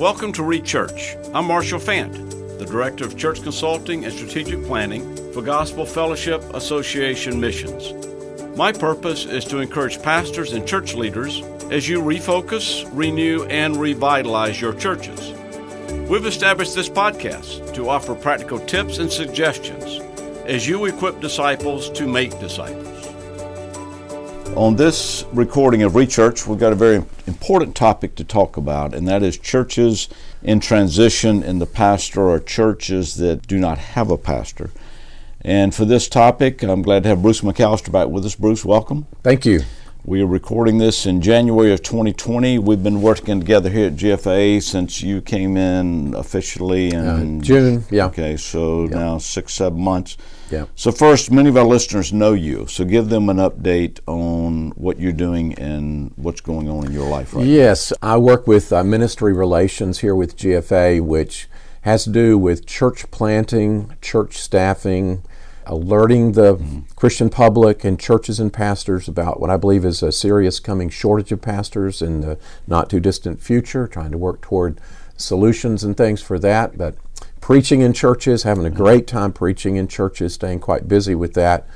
Welcome to Rechurch. I'm Marshall Fant, the Director of Church Consulting and Strategic Planning for Gospel Fellowship Association Missions. My purpose is to encourage pastors and church leaders as you refocus, renew, and revitalize your churches. We've established this podcast to offer practical tips and suggestions as you equip disciples to make disciples. On this recording of Rechurch, we've got a very important topic to talk about, and that is churches in transition in the pastor or churches that do not have a pastor. And for this topic, I'm glad to have Bruce McAllister back with us. Bruce, welcome. Thank you. We are recording this in January of 2020. We've been working together here at GFA since you came in officially in uh, June. Yeah. Okay, so yeah. now six, seven months. Yeah. So first, many of our listeners know you, so give them an update on what you're doing and what's going on in your life right Yes, now. Yes, I work with uh, ministry relations here with GFA, which has to do with church planting, church staffing, alerting the mm-hmm. Christian public and churches and pastors about what I believe is a serious coming shortage of pastors in the not too distant future, trying to work toward solutions and things for that. But preaching in churches, having a great time preaching in churches, staying quite busy with that.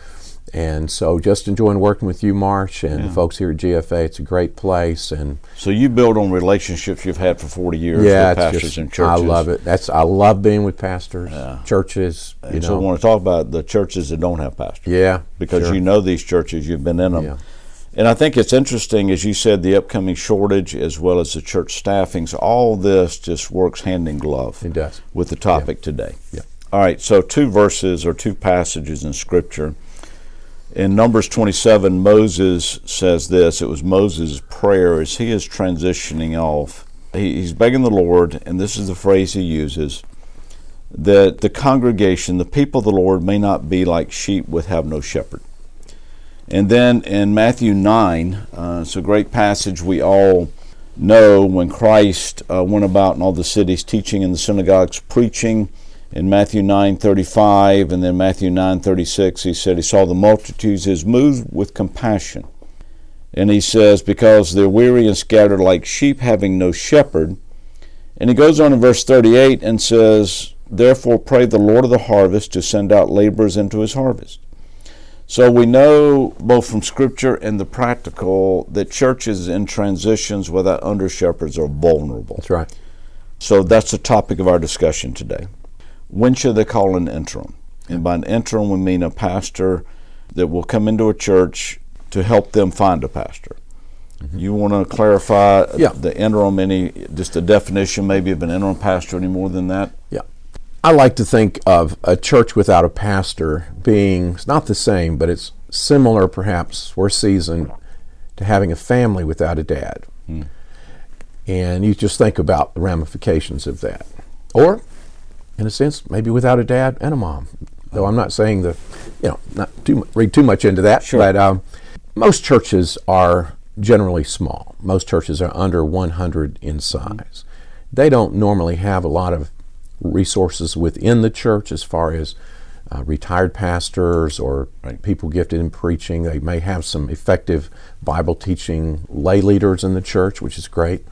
And so, just enjoying working with you, Marsh, and yeah. the folks here at GFA. It's a great place, and so you build on relationships you've had for forty years yeah, with pastors just, and churches. I love it. That's I love being with pastors, yeah. churches. You and know. so, I want to talk about the churches that don't have pastors. Yeah, because sure. you know these churches, you've been in them. Yeah. And I think it's interesting, as you said, the upcoming shortage as well as the church staffings, all this just works hand in glove it does. with the topic yeah. today. Yeah. All right, so two verses or two passages in Scripture. In Numbers 27, Moses says this it was Moses' prayer as he is transitioning off. he's begging the Lord, and this is the phrase he uses that the congregation, the people of the Lord, may not be like sheep with have no shepherd. And then in Matthew 9, uh, it's a great passage we all know when Christ uh, went about in all the cities teaching in the synagogues, preaching. In Matthew 9:35 and then Matthew 9:36, he said he saw the multitudes, is moved with compassion. And he says, because they're weary and scattered like sheep, having no shepherd. And he goes on in verse 38 and says, Therefore pray the Lord of the harvest to send out laborers into his harvest. So we know both from Scripture and the practical that churches in transitions without under shepherds are vulnerable. That's right. So that's the topic of our discussion today. When should they call an interim? And by an interim, we mean a pastor that will come into a church to help them find a pastor. Mm-hmm. You want to clarify yeah. the interim, any just a definition maybe of an interim pastor any more than that? Yeah. I like to think of a church without a pastor being it's not the same, but it's similar, perhaps, for a season, to having a family without a dad. Hmm. And you just think about the ramifications of that. Or, in a sense, maybe without a dad and a mom. Though I'm not saying the, you know, not too read too much into that. Sure. But um, most churches are generally small. Most churches are under 100 in size. Hmm. They don't normally have a lot of resources within the church as far as uh, retired pastors or right. people gifted in preaching. They may have some effective Bible teaching lay leaders in the church, which is great.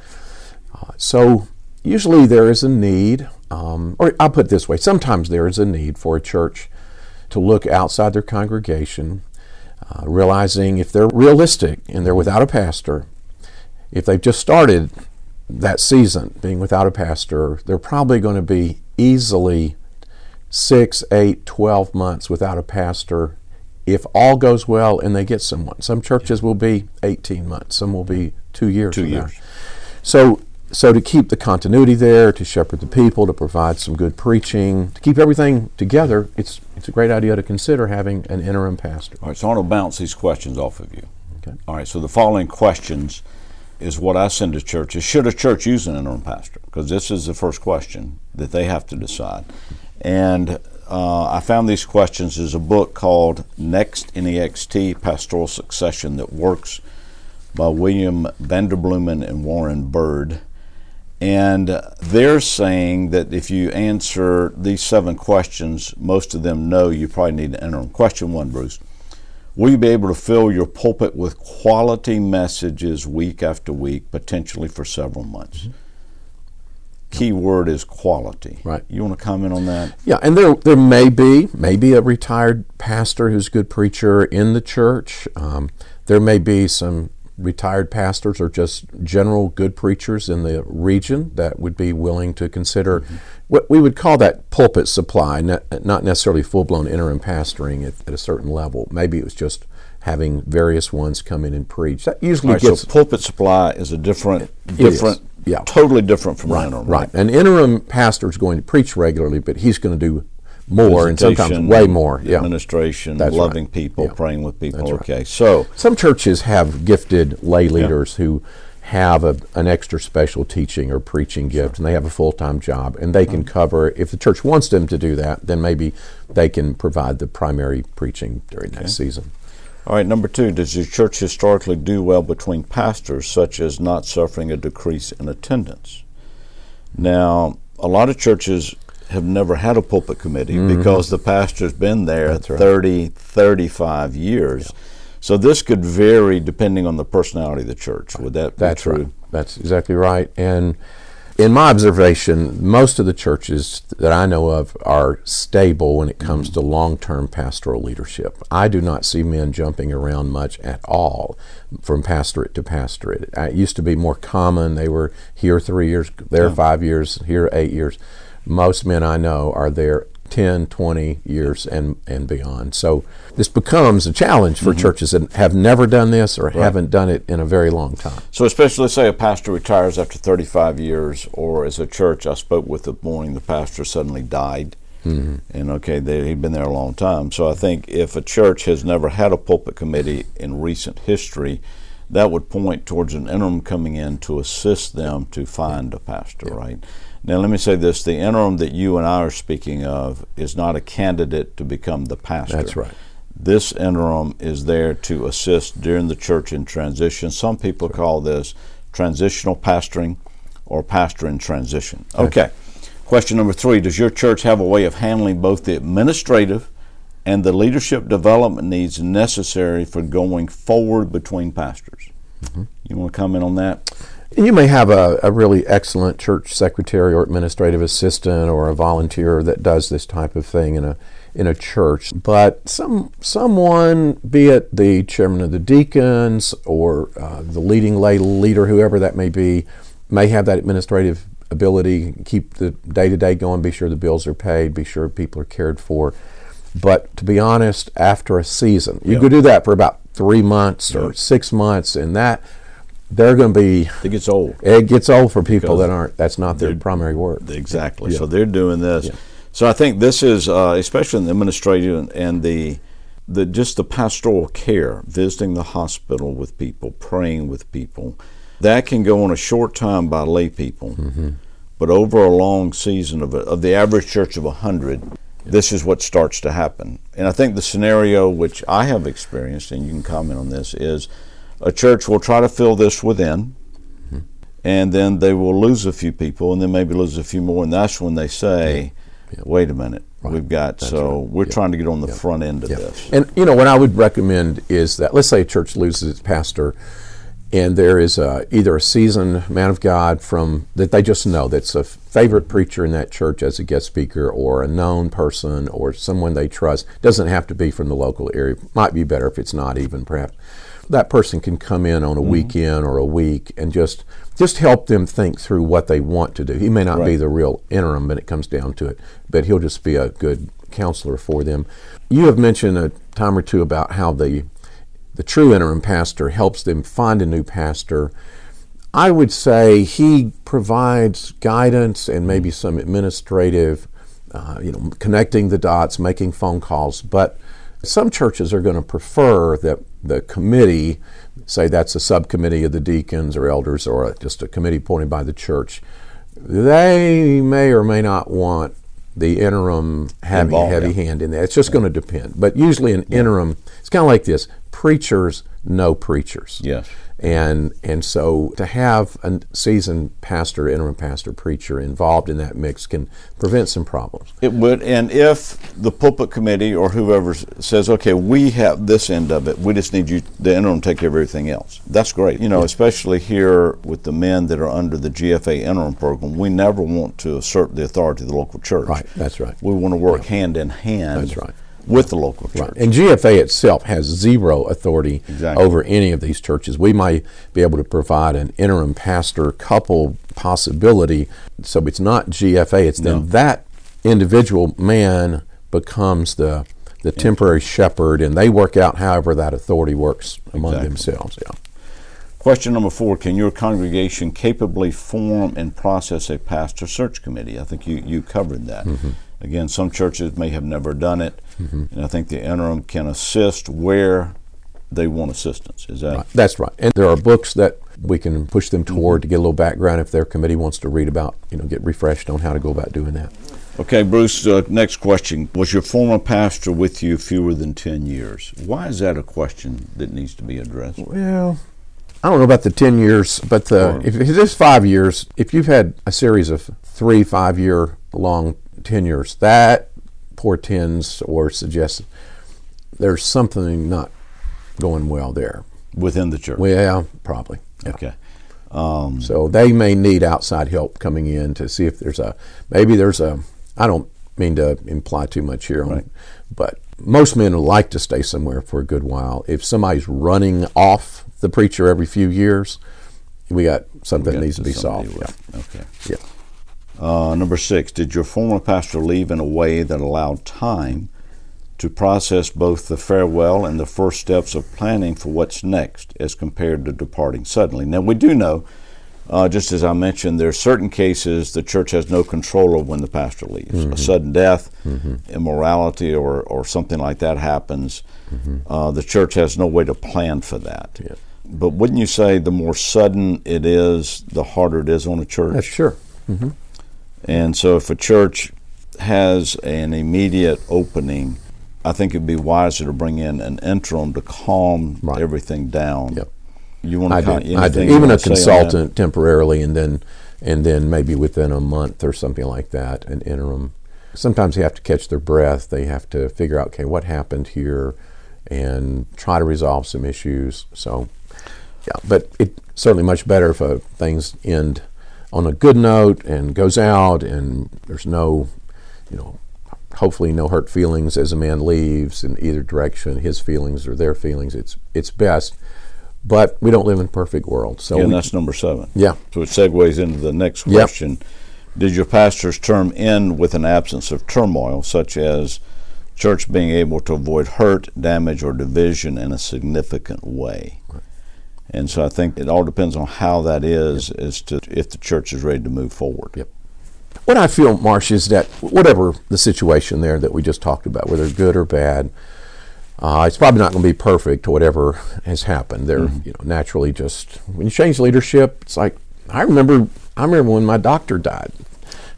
Uh, so, usually there is a need, um, or I'll put it this way sometimes there is a need for a church to look outside their congregation, uh, realizing if they're realistic and they're without a pastor, if they've just started that season being without a pastor, they're probably going to be easily six, eight, twelve months without a pastor if all goes well and they get someone. Some churches will be 18 months, some will be two years. Two years. So, so to keep the continuity there, to shepherd the people, to provide some good preaching, to keep everything together, it's it's a great idea to consider having an interim pastor. All right, so I want to bounce these questions off of you. Okay. All right, so the following questions is what I send to churches. Should a church use an interim pastor? Because this is the first question that they have to decide. And uh, I found these questions as a book called Next NEXT Pastoral Succession that works by William Vanderbloemen and Warren Bird. And they're saying that if you answer these seven questions, most of them know you probably need an interim. Question one, Bruce Will you be able to fill your pulpit with quality messages week after week, potentially for several months? key word is quality. Right. You want to comment on that? Yeah, and there there may be maybe a retired pastor who's a good preacher in the church. Um, there may be some retired pastors or just general good preachers in the region that would be willing to consider mm-hmm. what we would call that pulpit supply, not, necessarily full blown interim pastoring at, at, a certain level. Maybe it was just having various ones come in and preach. That usually right, gets so pulpit supply is a different different yeah. totally different from right, interim. Right. right. An interim pastor is going to preach regularly, but he's going to do more and sometimes way more. Yeah. Administration, That's loving right. people, yeah. praying with people. That's okay. Right. So some churches have gifted lay leaders yeah. who have a, an extra special teaching or preaching gift sure. and they have a full-time job and they can mm-hmm. cover if the church wants them to do that then maybe they can provide the primary preaching during okay. that season all right, number two, does your church historically do well between pastors, such as not suffering a decrease in attendance? Now, a lot of churches have never had a pulpit committee mm-hmm. because the pastor's been there That's 30, right. 35 years. Yeah. So this could vary depending on the personality of the church. Would that That's be true? Right. That's exactly right. And in my observation, most of the churches that I know of are stable when it comes mm-hmm. to long term pastoral leadership. I do not see men jumping around much at all from pastorate to pastorate. It used to be more common. They were here three years, there yeah. five years, here eight years. Most men I know are there 10, 20 years and, and beyond. So this becomes a challenge for mm-hmm. churches that have never done this or right. haven't done it in a very long time. So, especially, say a pastor retires after 35 years, or as a church I spoke with the morning, the pastor suddenly died. Mm-hmm. And okay, they, he'd been there a long time. So I think if a church has never had a pulpit committee in recent history, that would point towards an interim coming in to assist them to find a pastor, yeah. right? Now, let me say this the interim that you and I are speaking of is not a candidate to become the pastor. That's right. This interim is there to assist during the church in transition. Some people call this transitional pastoring or pastor in transition. Okay. Question number three Does your church have a way of handling both the administrative and the leadership development needs necessary for going forward between pastors? Mm-hmm. You want to comment on that? You may have a, a, really excellent church secretary or administrative assistant or a volunteer that does this type of thing in a in a church, but some someone, be it the chairman of the deacons or uh, the leading lay leader, whoever that may be, may have that administrative ability, keep the day to day going, be sure the bills are paid, be sure people are cared for. But to be honest, after a season, you yep. could do that for about three months yep. or six months, and that they're going to be. It gets old. It gets old for people that aren't. That's not their primary work. Exactly. Yeah. So they're doing this. Yeah. So I think this is, uh, especially in the administration and the, the just the pastoral care, visiting the hospital with people, praying with people, that can go on a short time by lay people, mm-hmm. but over a long season of, a, of the average church of hundred, this is what starts to happen. And I think the scenario which I have experienced, and you can comment on this, is a church will try to fill this within, mm-hmm. and then they will lose a few people, and then maybe lose a few more, and that's when they say, yeah. Yeah. "Wait a minute, right. we've got." That's so right. we're trying to get on the front end of this. And you know, what I would recommend is that let's say a church loses its pastor. And there is a, either a seasoned man of God from that they just know that's a favorite preacher in that church as a guest speaker, or a known person, or someone they trust. Doesn't have to be from the local area. Might be better if it's not even, perhaps that person can come in on a mm-hmm. weekend or a week and just just help them think through what they want to do. He may not right. be the real interim when it comes down to it, but he'll just be a good counselor for them. You have mentioned a time or two about how the the true interim pastor helps them find a new pastor. I would say he provides guidance and maybe mm-hmm. some administrative, uh, you know, connecting the dots, making phone calls. But some churches are going to prefer that the committee, say that's a subcommittee of the deacons or elders or just a committee appointed by the church, they may or may not want the interim having a heavy yeah. hand in that. It's just yeah. going to depend. But usually an interim, it's kind of like this. Preachers no preachers. Yes. And and so to have a seasoned pastor, interim pastor, preacher involved in that mix can prevent some problems. It would, and if the pulpit committee or whoever says, "Okay, we have this end of it, we just need you, the interim, to take care of everything else," that's great. You know, especially here with the men that are under the GFA interim program, we never want to assert the authority of the local church. Right, that's right. We want to work hand in hand. That's right. With the local church. Right. And GFA itself has zero authority Exactly. over any of these churches. We might be able to provide an interim pastor couple possibility. So it's not GFA, it's then that individual man becomes the the temporary shepherd and they work out however that authority works among Exactly. themselves. Yeah. Question number four Can your congregation capably form and process a pastor search committee? I think you, you covered that. Mm-hmm. Again, some churches may have never done it, and I think the interim can assist where they want assistance. Is that Right. That's right. And there are books that we can push them toward to get a little background if their committee wants to read about, you know, get refreshed on how to go about doing that. okay, Bruce? Uh, next question: Was your former pastor with you fewer than ten years? Why is that a question that needs to be addressed? Well, I don't know about the 10 years, but the, if it is five years, if you've had a series of three, five year long tenures, that portends or suggests there's something not going well there. Within the church? Well, probably. yeah. Okay. Um, So they may need outside help coming in to see if there's a maybe there's a I don't mean to imply too much here, Right. but most men would like to stay somewhere for a good while. If somebody's running off the preacher every few years, we got something that got needs to be solved. with- Okay. Yeah. Uh, number six, did your former pastor leave in a way that allowed time to process both the farewell and the first steps of planning for what's next as compared to departing suddenly? Now, we do know, uh, just as I mentioned, there are certain cases the church has no control of when the pastor leaves. A sudden death, immorality, or, or something like that happens. Uh, the church has no way to plan for that. Yeah. But wouldn't you say the more sudden it is, the harder it is on a church? That's sure. And so, if a church has an immediate opening, I think it'd be wiser to bring in an interim to calm Right. everything down. Yep. You want to kind I do. Even a consultant temporarily, and then and then maybe within a month or something like that, an interim. Sometimes they have to catch their breath. They have to figure out, okay, what happened here, and try to resolve some issues. So, yeah, but it's certainly much better if uh, things end on a good note and goes out, and there's no, you know, hopefully no hurt feelings as a man leaves in either direction, his feelings or their feelings. It's it's best, but we don't live in a perfect world. So Yeah, and we- that's number seven. yeah, So it segues into the next Yep. question. Did your pastor's term end with an absence of turmoil, such as church being able to avoid hurt, damage, or division in a significant way? And so I think it all depends on how that is as to if the church is ready to move forward. Yep. What I feel, Marsh, is that whatever the situation there that we just talked about, whether good or bad, uh, it's probably not going to be perfect. To whatever has happened, there, you know, naturally, just when you change leadership, it's like I remember. I remember when my doctor died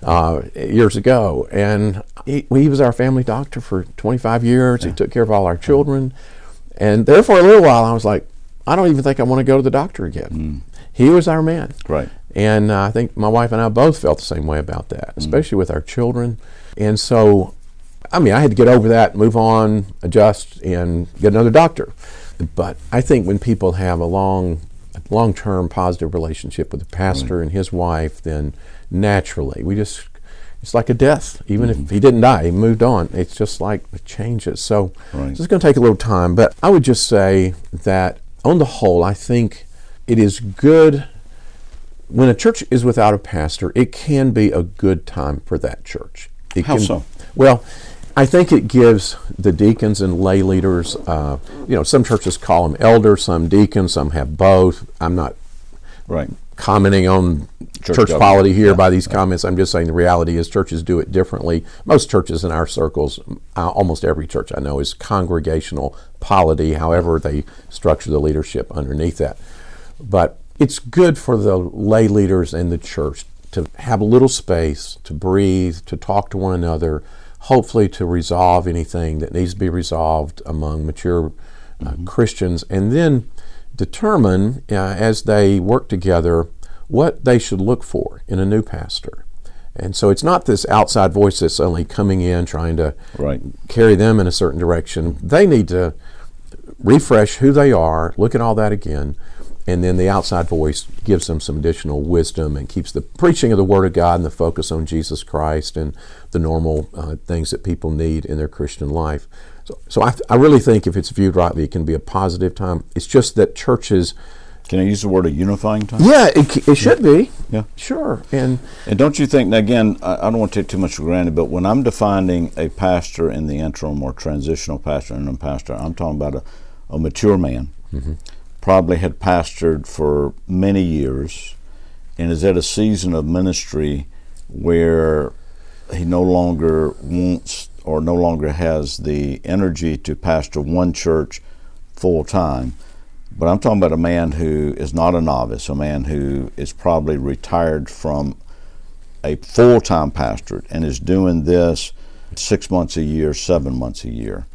uh, years ago, and he, he was our family doctor for 25 years. He took care of all our children, and there for a little while, I was like, I don't even think I want to go to the doctor again. Mm. He was our man. Right. And uh, I think my wife and I both felt the same way about that, mm. especially with our children. And so, I mean, I had to get over that, move on, adjust, and get another doctor. But I think when people have a long, long-term positive relationship with the pastor mm. and his wife, then naturally we just it's like a death. Even if he didn't die, he moved on. It's just like it changes. So Right. it's going to take a little time. But I would just say that on the whole, I think it is good when a church is without a pastor, it can be a good time for that church. It How can- so? Well, I think it gives the deacons and lay leaders, uh, you know, some churches call them elders, some deacons, some have both. I'm not Right. Commenting on Church church, polity here Yeah, by these comments. I'm just saying the reality is churches do it differently. Most churches in our circles, uh, almost every church I know, is congregational polity, however they structure the leadership underneath that. But it's good for the lay leaders in the church to have a little space to breathe, to talk to one another, hopefully to resolve anything that needs to be resolved among mature uh, Christians, and then determine uh, as they work together what they should look for in a new pastor. And so it's not this outside voice that's only coming in trying to Right. carry them in a certain direction. They need to refresh who they are, look at all that again, and then the outside voice gives them some additional wisdom and keeps the preaching of the Word of God and the focus on Jesus Christ and the normal uh, things that people need in their Christian life. So, so I, I really think if it's viewed rightly, it can be a positive time. It's just that churches, Can I use the word a unifying time? yeah, it, it should be. Yeah. Sure. And And don't you think, now again, I, I don't want to take too much for granted, but when I'm defining a pastor in the interim or transitional pastor and a pastor, I'm talking about a, a mature man, mm-hmm. probably had pastored for many years, and is at a season of ministry where he no longer wants or no longer has the energy to pastor one church full time. But I'm talking about a man who is not a novice, a man who is probably retired from a full time pastorate and is doing this six months a year, seven months a year.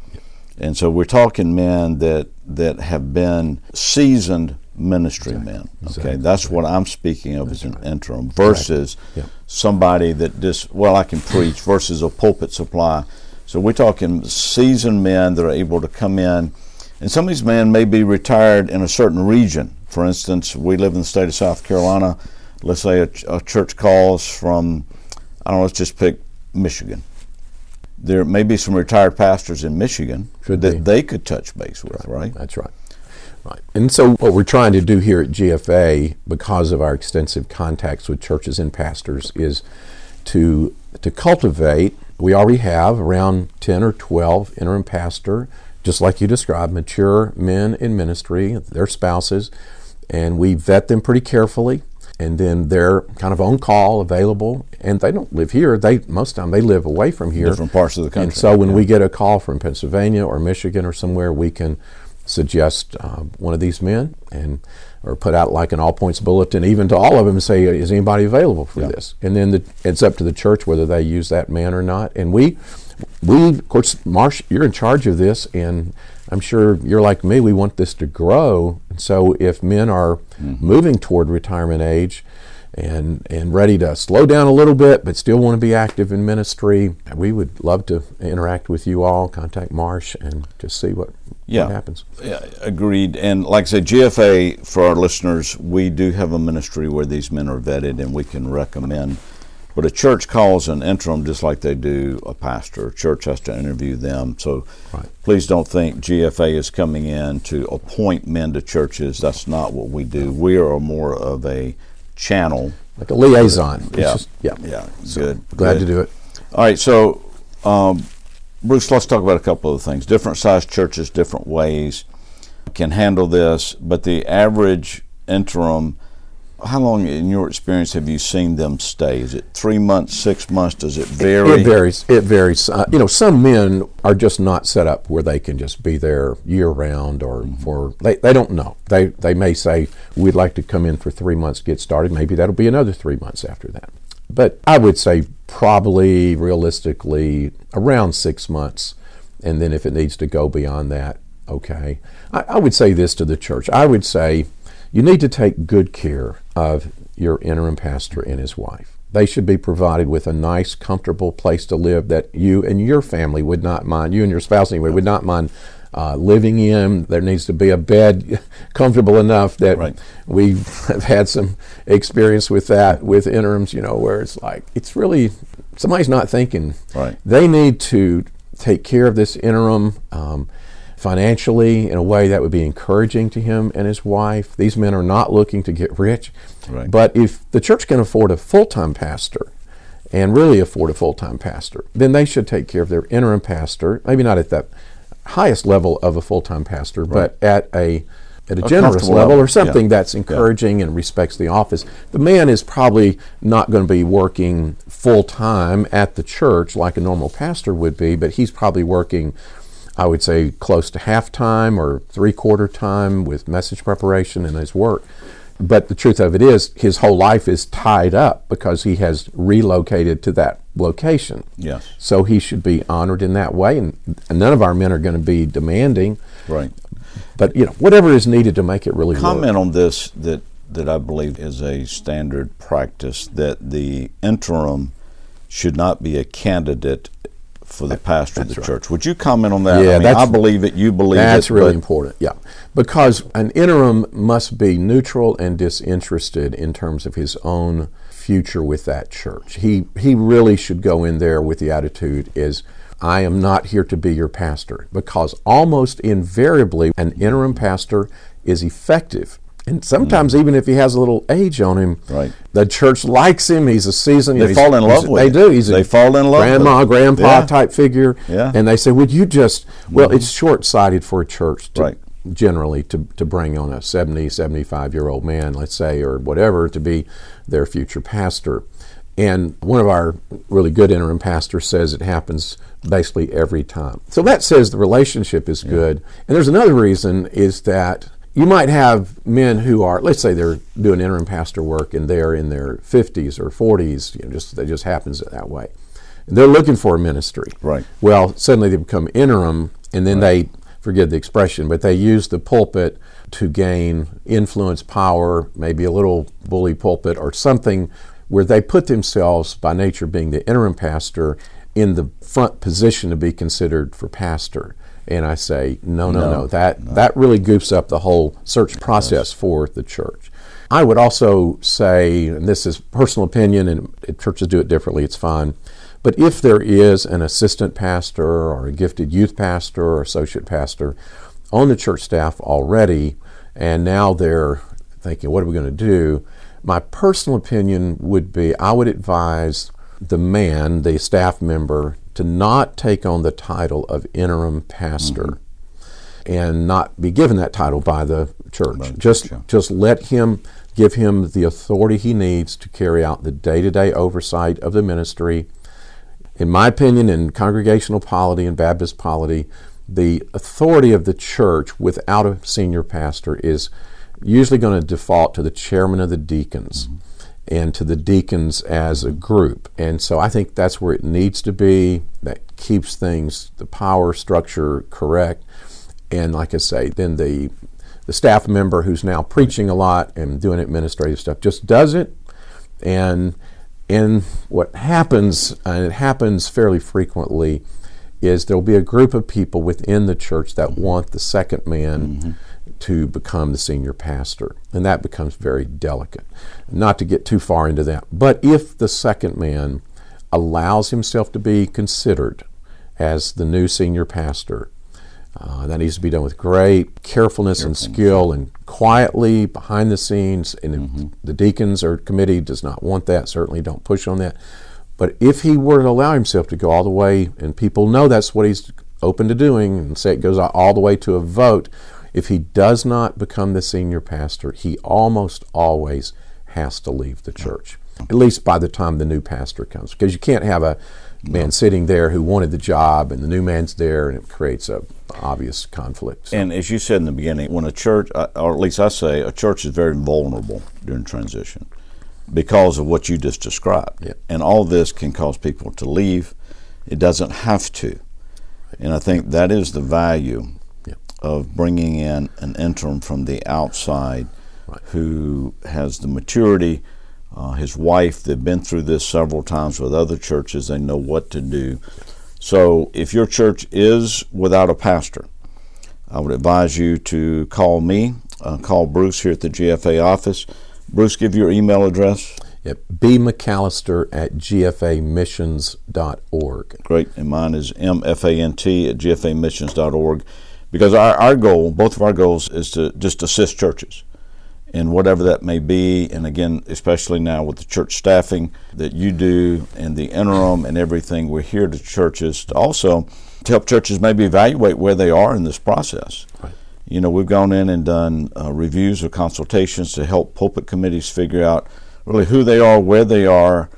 And so we're talking men that that have been seasoned ministry men. Okay, Exactly. that's what I'm speaking of as an interim versus Yeah. somebody that just well I can preach versus a pulpit supply. So we're talking seasoned men that are able to come in, and some of these men may be retired in a certain region. For instance, we live in the state of South Carolina. Let's say a, ch- a church calls from I don't know. Let's just pick Michigan. There may be some retired pastors in Michigan Should that be. they could touch base with, right? That's right. Right. And so what we're trying to do here at GFA, because of our extensive contacts with churches and pastors, is to to cultivate. We already have around ten or twelve interim pastor, just like you described, mature men in ministry, their spouses, and we vet them pretty carefully. And then they're kind of on call, available, and they don't live here. They most of the time they live away from here, Different parts of the country. and so when we get a call from Pennsylvania or Michigan or somewhere, we can suggest uh, one of these men and or put out like an all points bulletin even to all of them and say is anybody available for this? And then the, it's up to the church whether they use that man or not. And we we of course marsh you're in charge of this and i'm sure you're like me we want this to grow. And so if men are moving toward retirement age and and ready to slow down a little bit but still want to be active in ministry we would love to interact with you all contact marsh and just see what, Yeah. what happens Yeah, agreed. And like I said, GFA, for our listeners, we do have a ministry where these men are vetted and we can recommend. But a church calls an interim just like they do a pastor. A church has to interview them. So Right. please don't think GFA is coming in to appoint men to churches. That's not what we do. We are more of a channel. like a liaison Yeah. just- yeah Yeah, good. glad good. to do it All right, so um, Bruce, let's talk about a couple of things. Different sized churches, different ways can handle this, but the average interim, how long in your experience have you seen them stay? Is it three months, six months? Does it vary? It varies. It varies. Uh, you know, some men are just not set up where they can just be there year round, or Mm-hmm. for they, they don't know. They they may say we'd like to come in for three months, get started. Maybe that'll be another three months after that. But I would say probably realistically around six months, and then if it needs to go beyond that, okay. I, I would say this to the church. I would say you need to take good care of your interim pastor and his wife. They should be provided with a nice, comfortable place to live that you and your family would not mind, you and your spouse anyway, would not mind uh, living in. There needs to be a bed comfortable enough that Right. we have had some experience with that with interims, you know, where it's like, it's really, somebody's not thinking. Right. They need to take care of this interim um, financially in a way that would be encouraging to him and his wife. These men are not looking to get rich. Right. But if the church can afford a full time pastor, and really afford a full time pastor, then they should take care of their interim pastor, maybe not at that highest level of a full time pastor, but at a at a, generous level, or something yeah. that's encouraging and respects the office. The man is probably not going to be working full time at the church like a normal pastor would be, but he's probably working, I would say, close to half time or three quarter time with message preparation and his work. But the truth of it is, his whole life is tied up because he has relocated to that location. Yes. So he should be honored in that way. And and none of our men are going to be demanding. Right. But you know, whatever is needed to make it really Comment work. on this that that I believe is a standard practice that the interim should not be a candidate for the pastor of the right. church. Would you comment on that? Yeah, I mean, that's- I believe it. You believe That's it. really but- important. Yeah, because an interim must be neutral and disinterested in terms of his own future with that church. He he really should go in there with the attitude is I am not here to be your pastor because almost invariably an interim pastor is effective. And sometimes even if he has a little age on him, Mm. Right. the church likes him. He's a seasoned. They fall in love with him. They him. do. He's a They fall in love grandma, grandpa Yeah. type figure. Yeah. Mm-hmm. And they say, "Would you just?" Well, it's short-sighted for a church to Right. Generally to, to bring on a 70, 75 year old man, let's say, or whatever, to be their future pastor. And one of our really good interim pastors says it happens basically every time. So that says the relationship is good. And there's another reason is that you might have men who are, let's say they're doing interim pastor work and they're in their 50s or 40s, you know, just that just happens that way. And they're looking for a ministry. Right. Well, suddenly they become interim, and then they forgive the expression, but they use the pulpit to gain influence, power, maybe a little bully pulpit or something where they put themselves, by nature being the interim pastor, in the front position to be considered for pastor. And I say, no, no, no. No, that that really goofs up the whole search process for the church. I would also say, and this is personal opinion, and churches do it differently, it's fine. But if there is an assistant pastor or a gifted youth pastor or associate pastor on the church staff already, and now they're thinking, what are we going to do? My personal opinion would be I would advise the man, the staff member, to not take on the title of interim pastor and not be given that title by the church. Just yeah. just let him give him the authority he needs to carry out the day-to-day oversight of the ministry. In my opinion, in congregational polity and Baptist polity, the authority of the church without a senior pastor is usually going to default to the chairman of the deacons mm-hmm. and to the deacons as a group. And so I think that's where it needs to be. That keeps things, the power structure correct. And like I say, then the the staff member who's now preaching a lot and doing administrative stuff just does it. And and what happens, and it happens fairly frequently, is there'll be a group of people within the church that want the second man mm-hmm. to become the senior pastor. And that becomes very delicate. Not to get too far into that. But if the second man allows himself to be considered as the new senior pastor, uh, that needs to be done with great carefulness and skill and quietly behind the scenes. And if the deacons or committee does not want that, certainly don't push on that. But if he were to allow himself to go all the way, and people know that's what he's open to doing, and say it goes all the way to a vote, if he does not become the senior pastor, he almost always has to leave the church, at least by the time the new pastor comes. Because you can't have a man sitting there who wanted the job and the new man's there, and it creates a obvious conflict. So- And as you said in the beginning, when a church, uh, or at least I say, a church is very vulnerable during transition because of what you just described. Yeah. And all this can cause people to leave. It doesn't have to. And I think that is the value Yeah. of bringing in an interim from the outside Right. who has the maturity. Uh, his wife, they've been through this several times with other churches, they know what to do. So if your church is without a pastor, I would advise you to call me, uh, call Bruce here at the GFA office. Bruce, give your email address. Yep. B. McAllister at gfamissions.org. Great. And mine is mfant at gfamissions.org because our, our goal, both of our goals, is to just assist churches in whatever that may be. And again, especially now with the church staffing that you do and the interim and everything, we're here to churches to also to help churches maybe evaluate where they are in this process. Right. You know, we've gone in and done uh, reviews or consultations to help pulpit committees figure out really who they are, where they are,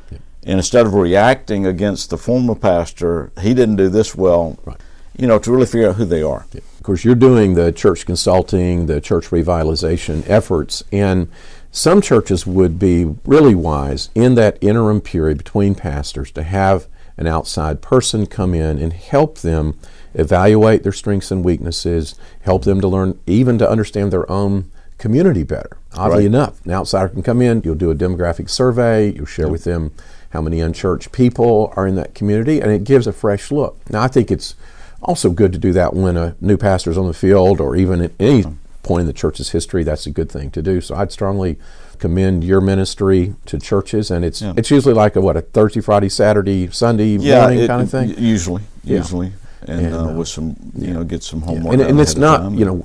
and instead of reacting against the former pastor, he didn't do this well. Right. You know, to really figure out who they are. Of course, you're doing the church consulting, the church revitalization efforts, and some churches would be really wise in that interim period between pastors to have an outside person come in and help them evaluate their strengths and weaknesses, help them to learn, even to understand their own community better. Oddly Right. enough, an outsider can come in, you'll do a demographic survey, you'll share with them how many unchurched people are in that community, and it gives a fresh look. Now, I think it's also good to do that when a new pastor's on the field or even at any point in the church's history. That's a good thing to do. So I'd strongly commend your ministry to churches, and it's Yeah. it's usually like a what a Thursday, Friday, Saturday, Sunday morning it- kind of thing. Usually, Yeah. usually, and, And, uh, uh, with some, you know, get some homework. and, and it's not, you know,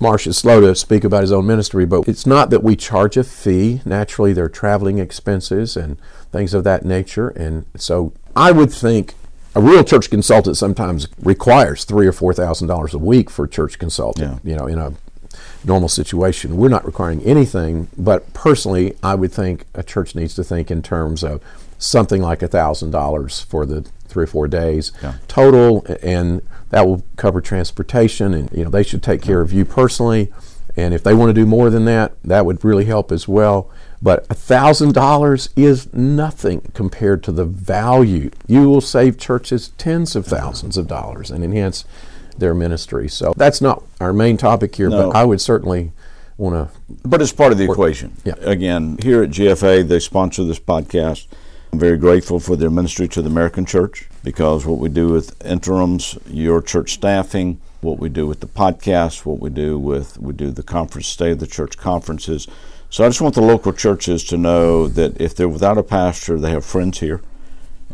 Marsh is slow to speak about his own ministry, but it's not that we charge a fee. Naturally, there are traveling expenses and things of that nature. And so I would think a real church consultant sometimes requires three or four thousand dollars a week for a church consultant, Yeah. you know, in a normal situation. We're not requiring anything, but personally, I would think a church needs to think in terms of something like a thousand dollars for the three or four days Yeah. total, and that will cover transportation, and you know they should take care of you personally. And if they want to do more than that, that would really help as well. But a thousand dollars is nothing compared to the value. You will save churches tens of thousands of dollars and enhance their ministry. So that's not our main topic here, No. but I would certainly want to. But it's part of the equation. Yeah. Again, here at GFA, they sponsor this podcast. I'm very grateful for their ministry to the American church because what we do with interims, your church staffing, what we do with the podcast, what we do with we do the conference stay of the church conferences. So I just want the local churches to know that if they're without a pastor, they have friends here.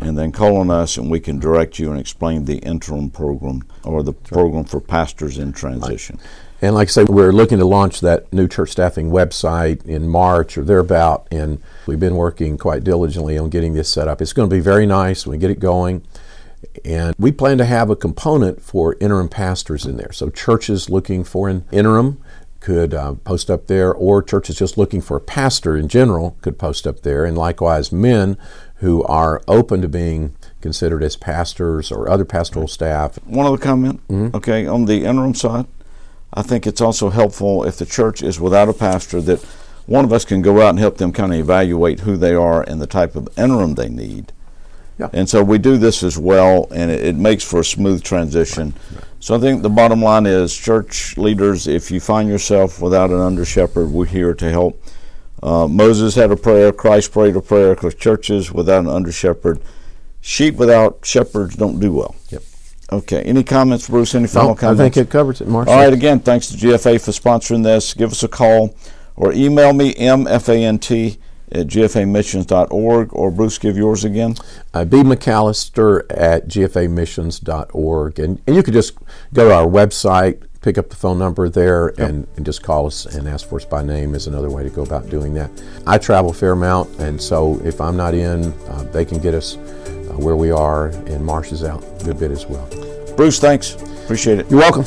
And then call on us and we can direct you and explain the interim program or the program for pastors in transition. And like I say, we're looking to launch that new church staffing website in March or thereabout, and we've been working quite diligently on getting this set up. It's going to be very nice when we get it going. And we plan to have a component for interim pastors in there. So churches looking for an interim could uh, post up there, or churches just looking for a pastor in general could post up there. And likewise, men who are open to being considered as pastors or other pastoral staff. One other comment, Mm-hmm. okay, on the interim side, I think it's also helpful if the church is without a pastor that one of us can go out and help them kind of evaluate who they are and the type of interim they need. Yeah. And so we do this as well, and it, it makes for a smooth transition. So I think the bottom line is, church leaders, if you find yourself without an under shepherd, we're here to help. Uh, Moses had a prayer, Christ prayed a prayer, because churches without an under shepherd, sheep without shepherds don't do well. Yep. Okay. Any comments, Bruce? Any final No, I comments? think it covers it, Marshall. All right. Again, thanks to GFA for sponsoring this. Give us a call or email me mfant at gfamissions.org or Bruce, give yours again. uh, B. McAllister at gfamissions.org. And, and you could just go to our website, pick up the phone number there, and, and just call us and ask for us by name is another way to go about doing that. I travel a fair amount, and so if I'm not in, uh, they can get us uh, where we are, and Marsh is out a good bit as well. Bruce, thanks. Appreciate it. You're welcome.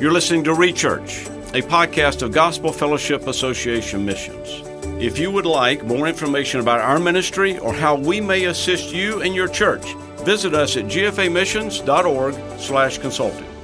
You're listening to Rechurch, a podcast of Gospel Fellowship Association Missions. If you would like more information about our ministry or how we may assist you and your church, visit us at gfamissions.org/consulting.